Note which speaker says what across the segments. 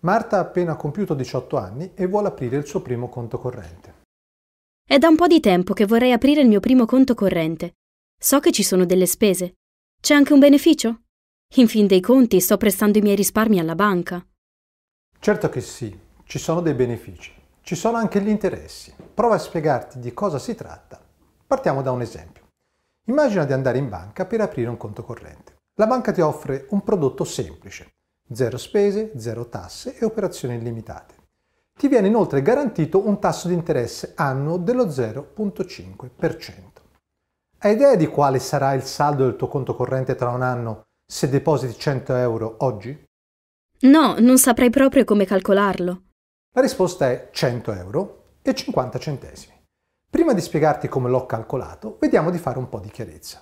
Speaker 1: Marta ha appena compiuto 18 anni e vuole aprire il suo primo conto corrente.
Speaker 2: È da un po' di tempo che vorrei aprire il mio primo conto corrente. So che ci sono delle spese. C'è anche un beneficio? In fin dei conti sto prestando i miei risparmi alla banca.
Speaker 1: Certo che sì, ci sono dei benefici. Ci sono anche gli interessi. Prova a spiegarti di cosa si tratta. Partiamo da un esempio. Immagina di andare in banca per aprire un conto corrente. La banca ti offre un prodotto semplice, zero spese, zero tasse e operazioni illimitate. Ti viene inoltre garantito un tasso di interesse annuo dello 0,5%. Hai idea di quale sarà il saldo del tuo conto corrente tra un anno se depositi 100 euro oggi?
Speaker 2: No, non saprei proprio come calcolarlo.
Speaker 1: La risposta è 100 euro e 50 centesimi. Prima di spiegarti come l'ho calcolato, vediamo di fare un po' di chiarezza.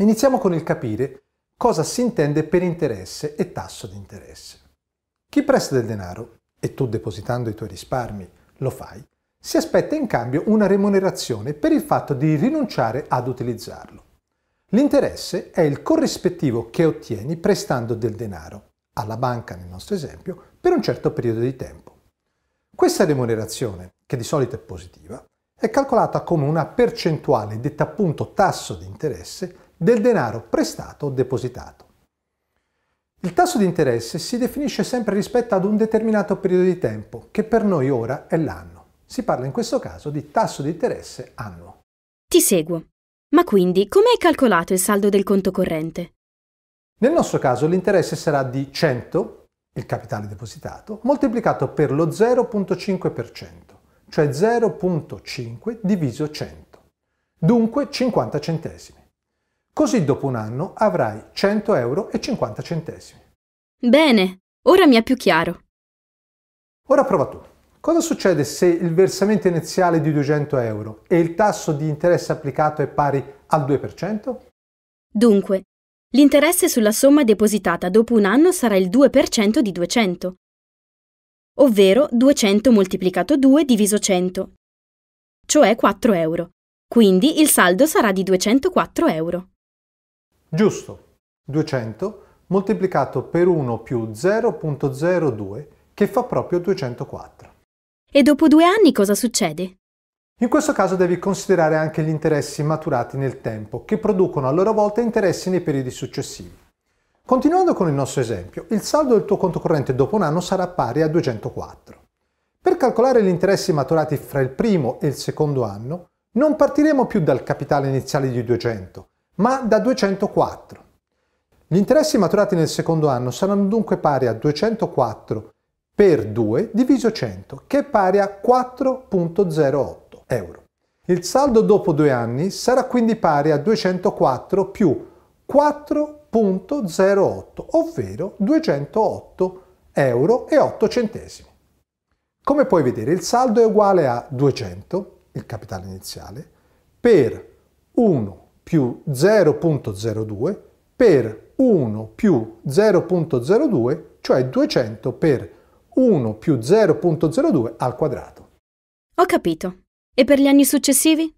Speaker 1: Iniziamo con il capire cosa si intende per interesse e tasso di interesse. Chi presta del denaro, e tu depositando i tuoi risparmi lo fai, si aspetta in cambio una remunerazione per il fatto di rinunciare ad utilizzarlo. L'interesse è il corrispettivo che ottieni prestando del denaro, alla banca nel nostro esempio, per un certo periodo di tempo. Questa remunerazione, che di solito è positiva, è calcolata come una percentuale, detta appunto tasso di interesse, del denaro prestato o depositato. Il tasso di interesse si definisce sempre rispetto ad un determinato periodo di tempo, che per noi ora è l'anno. Si parla in questo caso di tasso di interesse annuo.
Speaker 2: Ti seguo. Ma quindi come hai calcolato il saldo del conto corrente?
Speaker 1: Nel nostro caso l'interesse sarà di 100, il capitale depositato, moltiplicato per lo 0,5%, cioè 0,5 diviso 100. Dunque 50 centesimi. Così dopo un anno avrai 100 euro e 50 centesimi.
Speaker 2: Bene, ora mi è più chiaro.
Speaker 1: Ora prova tu. Cosa succede se il versamento iniziale è di 200 euro e il tasso di interesse applicato è pari al 2%?
Speaker 2: Dunque, l'interesse sulla somma depositata dopo un anno sarà il 2% di 200, ovvero 200 moltiplicato 2 diviso 100, cioè 4 euro. Quindi il saldo sarà di 204 euro.
Speaker 1: Giusto. 200 moltiplicato per 1 più 0.02 che fa proprio 204.
Speaker 2: E dopo due anni cosa succede?
Speaker 1: In questo caso devi considerare anche gli interessi maturati nel tempo, che producono a loro volta interessi nei periodi successivi. Continuando con il nostro esempio, il saldo del tuo conto corrente dopo un anno sarà pari a 204. Per calcolare gli interessi maturati fra il primo e il secondo anno, non partiremo più dal capitale iniziale di 200, ma da 204. Gli interessi maturati nel secondo anno saranno dunque pari a 204 per 2 diviso 100, che è pari a 4.08 euro. Il saldo dopo due anni sarà quindi pari a 204 più 4.08, ovvero 208 euro e 8 centesimi. Come puoi vedere il saldo è uguale a 200, il capitale iniziale, per 1 più 0.02 per 1 più 0.02, cioè 200 per 1 più 0.02 al quadrato.
Speaker 2: Ho capito. E per gli anni successivi?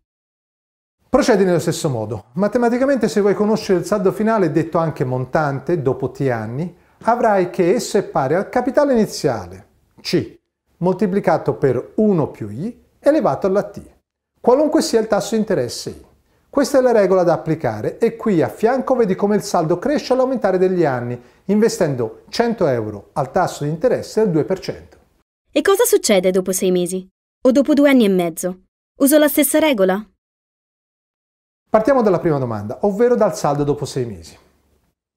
Speaker 1: Procedi nello stesso modo. Matematicamente se vuoi conoscere il saldo finale, detto anche montante, dopo t anni, avrai che esso è pari al capitale iniziale, C, moltiplicato per 1 più I, elevato alla T, qualunque sia il tasso di interesse I. Questa è la regola da applicare e qui a fianco vedi come il saldo cresce all'aumentare degli anni, investendo 100 euro al tasso di interesse del 2%.
Speaker 2: E cosa succede dopo sei mesi? O dopo due anni e mezzo? Uso la stessa regola?
Speaker 1: Partiamo dalla prima domanda, ovvero dal saldo dopo sei mesi.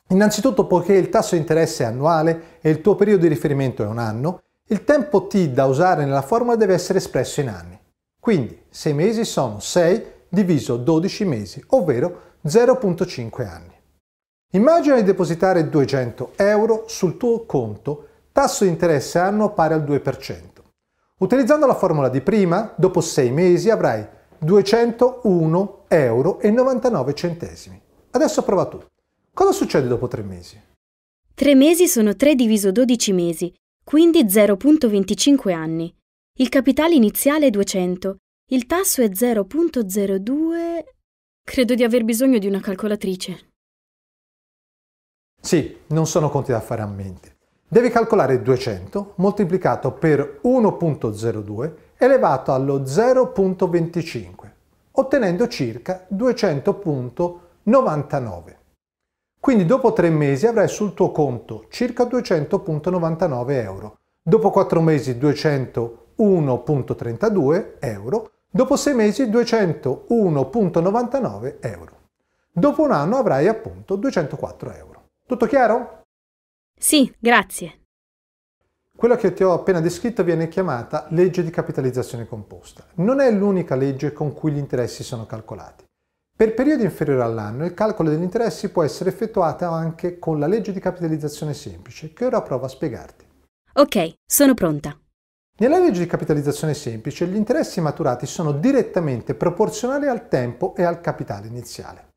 Speaker 1: Innanzitutto, poiché il tasso di interesse è annuale e il tuo periodo di riferimento è un anno, il tempo T da usare nella formula deve essere espresso in anni. Quindi 6 mesi sono 6 diviso 12 mesi, ovvero 0,5 anni. Immagina di depositare 200 euro sul tuo conto, tasso di interesse annuo pari al 2%. Utilizzando la formula di prima, dopo 6 mesi avrai 201 euro 99 centesimi. Adesso prova tu. Cosa succede dopo 3 mesi?
Speaker 2: 3 mesi sono 3 diviso 12 mesi, quindi 0,25 anni. Il capitale iniziale è 200 il tasso è 0.02. Credo di aver bisogno di una calcolatrice.
Speaker 1: Sì, non sono conti da fare a mente. Devi calcolare 200 moltiplicato per 1.02 elevato allo 0.25, ottenendo circa 200.99. Quindi dopo tre mesi avrai sul tuo conto circa 200.99 euro, dopo quattro mesi 201.32 euro, dopo sei mesi 201.99 euro. Dopo un anno avrai appunto 204 euro. Tutto chiaro?
Speaker 2: Sì, grazie.
Speaker 1: Quella che ti ho appena descritto viene chiamata legge di capitalizzazione composta. Non è l'unica legge con cui gli interessi sono calcolati. Per periodi inferiori all'anno il calcolo degli interessi può essere effettuato anche con la legge di capitalizzazione semplice, che ora provo a spiegarti.
Speaker 2: Ok, sono pronta.
Speaker 1: Nella legge di capitalizzazione semplice gli interessi maturati sono direttamente proporzionali al tempo e al capitale iniziale.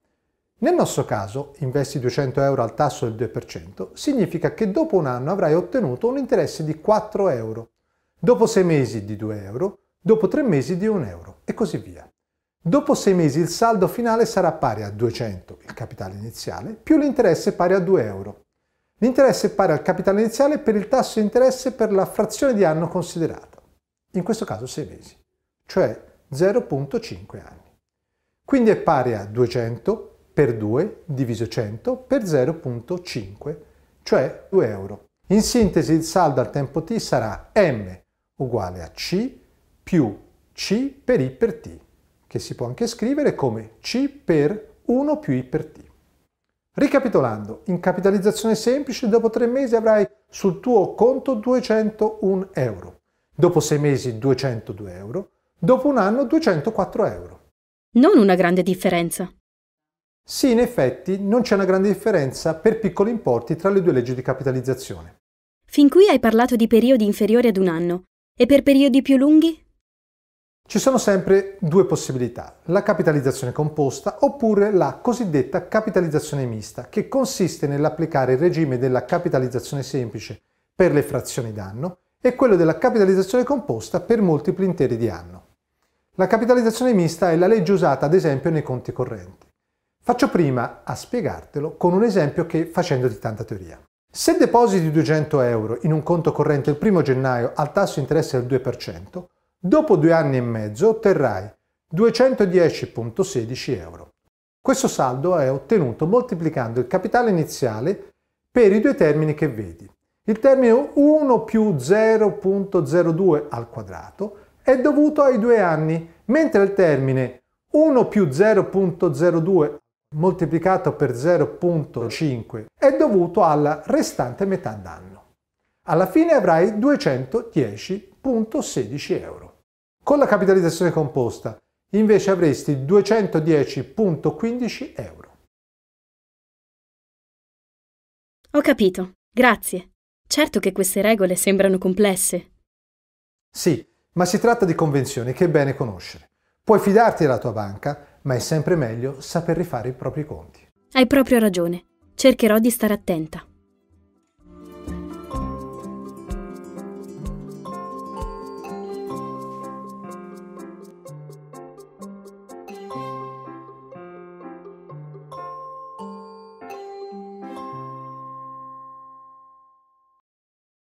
Speaker 1: Nel nostro caso, investi 200 euro al tasso del 2%, significa che dopo un anno avrai ottenuto un interesse di 4 euro, dopo 6 mesi di 2 euro, dopo 3 mesi di 1 euro e così via. Dopo 6 mesi il saldo finale sarà pari a 200, il capitale iniziale, più l'interesse pari a 2 euro. L'interesse è pari al capitale iniziale per il tasso di interesse per la frazione di anno considerata, in questo caso 6 mesi, cioè 0.5 anni. Quindi è pari a 200 per 2 diviso 100 per 0.5, cioè 2 euro. In sintesi il saldo al tempo t sarà m uguale a c più c per i per t che si può anche scrivere come C per 1 più I per T. Ricapitolando, in capitalizzazione semplice dopo tre mesi avrai sul tuo conto 201 euro, dopo sei mesi 202 euro, dopo un anno 204 euro.
Speaker 2: Non una grande differenza.
Speaker 1: Sì, in effetti non c'è una grande differenza per piccoli importi tra le due leggi di capitalizzazione.
Speaker 2: Fin qui hai parlato di periodi inferiori ad un anno. E per periodi più lunghi?
Speaker 1: Ci sono sempre due possibilità, la capitalizzazione composta oppure la cosiddetta capitalizzazione mista, che consiste nell'applicare il regime della capitalizzazione semplice per le frazioni d'anno e quello della capitalizzazione composta per multipli interi di anno. La capitalizzazione mista è la legge usata ad esempio nei conti correnti. Faccio prima a spiegartelo con un esempio che facendoti tanta teoria. Se depositi 200 euro in un conto corrente il 1 gennaio al tasso di interesse del 2%, Dopo due anni e mezzo otterrai 210.16 euro. Questo saldo è ottenuto moltiplicando il capitale iniziale per i due termini che vedi. Il termine 1 più 0.02 al quadrato è dovuto ai due anni, mentre il termine 1 più 0.02 moltiplicato per 0.5 è dovuto alla restante metà d'anno. Alla fine avrai 210.16 euro. Con la capitalizzazione composta invece avresti 210.15 euro.
Speaker 2: Ho capito, grazie. Certo che queste regole sembrano complesse.
Speaker 1: Sì, ma si tratta di convenzioni che è bene conoscere. Puoi fidarti della tua banca, ma è sempre meglio saper rifare i propri conti.
Speaker 2: Hai proprio ragione. Cercherò di stare attenta.